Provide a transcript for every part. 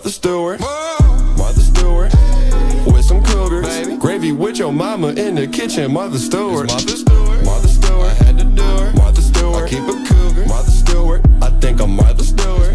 Martha Stewart. Martha Stewart. With some cougars. Gravy with your mama in the kitchen. Martha Stewart. Martha Stewart. Martha Stewart. I had to do it. Martha Stewart. I keep a cougar. Martha Stewart. I think I'm. Martha Stewart.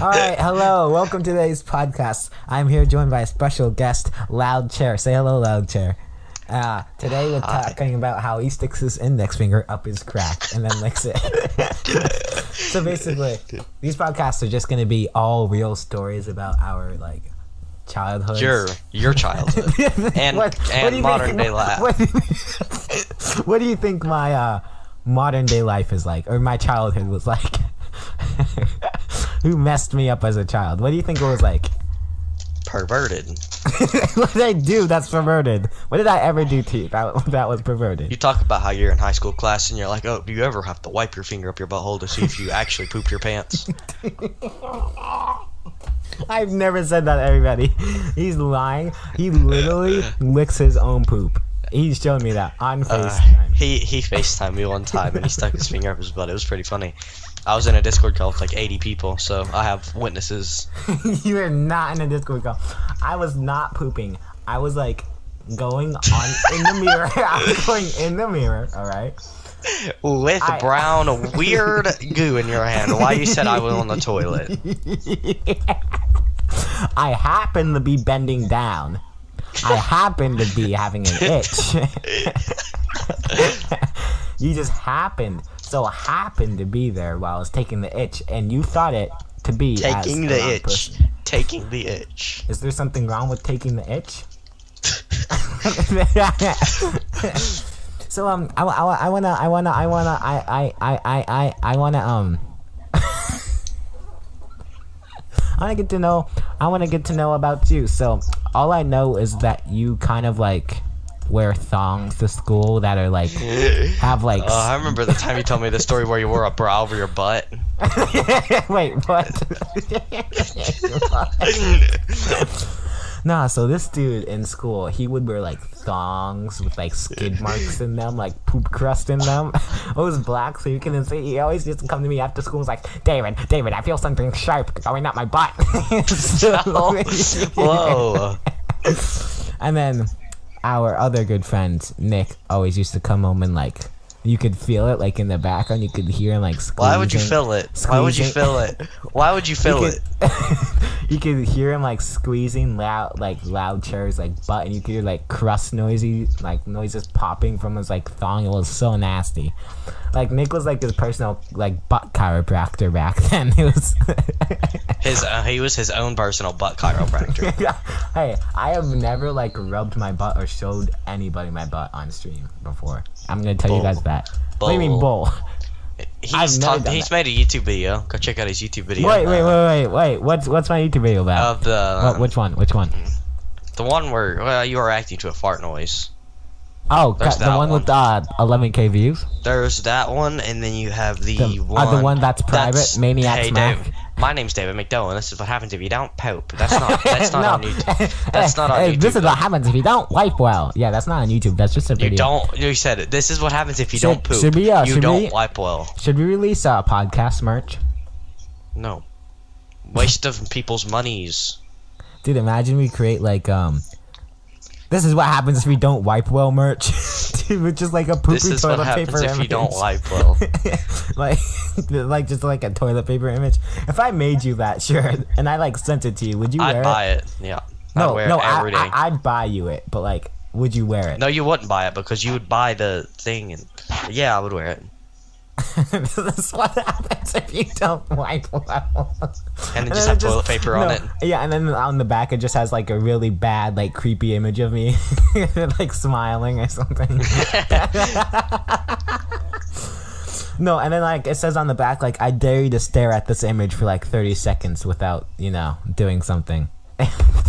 All right, hello, welcome to today's podcast. I'm here joined by a special guest, Loud Chair. Say hello, Loud Chair. Uh, today we're talking about how he sticks his index finger up his crack and then licks it. so basically, these podcasts are just going to be all real stories about our like childhood. your your childhood and what, and modern day life. What, do you- what do you think my uh, modern day life is like, or my childhood was like? Who messed me up as a child? What do you think it was like? Perverted. what did I do that's perverted? What did I ever do to you that, that was perverted? You talk about how you're in high school class and you're like, oh, do you ever have to wipe your finger up your butthole to see if you actually pooped your pants? I've never said that to everybody. He's lying. He literally licks his own poop. He's showing me that on Uh, FaceTime. he he Facetimed me one time and he stuck his finger up his butt. It was pretty funny. I was in a Discord call with like 80 people, so I have witnesses. you are not in a Discord call. I was not pooping. I was like going on in the mirror. I was going in the mirror, alright? With I- brown weird goo in your hand Why you said I was on the toilet. I happen to be bending down. I happen to be having an itch. you just happened, so happened to be there while I was taking the itch, and you thought it to be Taking the itch. person. Taking the itch. Is there something wrong with taking the itch? so um, I, I, I wanna, I wanna, I wanna, I, I, I, I, I, wanna um. I want to get to know. I want to get to know about you. So all I know is that you kind of like wear thongs to school that are like have like. Oh, I remember the time you told me the story where you wore a bra over your butt. Wait, what? nah, so this dude in school, he would wear like thongs with like skid marks in them, like poop crust in them. it was black, so you couldn't see. He always used to come to me after school and was like, David, David, I feel something sharp going up my butt. So- Whoa. and then our other good friend, Nick, always used to come home and like, you could feel it like in the background. You could hear him like squeezing. Why would you feel it? Why would you feel it? Why would you feel you it? you could hear him like squeezing loud, like loud chairs, like butt, and you could hear like crust noisy, like noises popping from his like thong. It was so nasty. Like Nick was like his personal like butt chiropractor back then. It was. His uh, he was his own personal butt chiropractor. yeah. Hey, I have never like rubbed my butt or showed anybody my butt on stream before. I'm gonna tell you guys Bull. That. What do you mean Bull. bull? He's talked, he's that. made a YouTube video. Go check out his YouTube video. Wait, wait, uh, wait, wait, wait. What's what's my YouTube video about? Of the What, which one? Which one? the one where well you were acting to a fart noise. Oh, There's the that one, with uh 11k views. There's that one, and then you have the, The- one. uh, the one that's private, Maniac hey, Smack. Dave, my name's David McDowell, and this is what happens if you don't poop. That's not. That's not no. on YouTube. That's not on Hey, YouTube. This is what happens if you don't wipe well. Yeah, that's not on YouTube. That's just a video. You don't. You said it. This is what happens if you Should- don't poop. should we, uh, you should don't we- wipe well. Should we release uh, podcast merch? No. Waste of people's monies. Dude, imagine we create like um. This is what happens if we don't wipe well merch. Dude, with just like a poopy This is toilet what happens paper if image. you don't wipe well. like, like just like a toilet paper image. If I made you that shirt and I like sent it to you, would you wear I'd it? buy it. Yeah. No, I'd wear no, it every day. I, I'd buy you it, but like, would you wear it? no, you wouldn't buy it because you would buy the thing and yeah, I would wear it. this is what happens if you don't wipe well. And And just have it toilet paper on no, it. Yeah, and then on the back it just has like a really bad, like creepy image of me, like smiling or something. no, and then like it says on the back, like I dare you to stare at this image for like thirty seconds without, you know, doing something.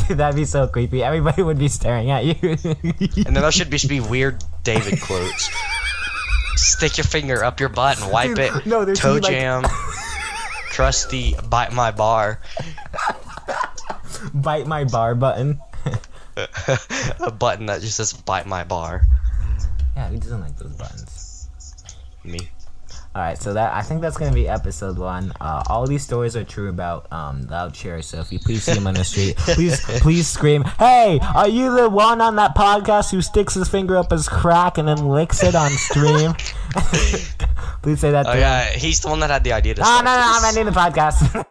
Dude, that'd be so creepy. Everybody would be staring at you. And then there should be, weird David quotes. Stick your finger up your butt and wipe Dude, it. no, there should Toe like- jam. Crusty, bite my bar. Bite my bar button. a button that just says bite my bar. Yeah, who doesn't like those buttons? Me. All right, so that I think that's gonna be episode one. Uh, all these stories are true about um, Loud Cherry. So if you please see him on the street, please please scream, "Hey, are you the one on that podcast who sticks his finger up his crack and then licks it on stream?" please say that. Oh to him. yeah, he's the one that had the idea to No, start no, no, I'm ending the podcast.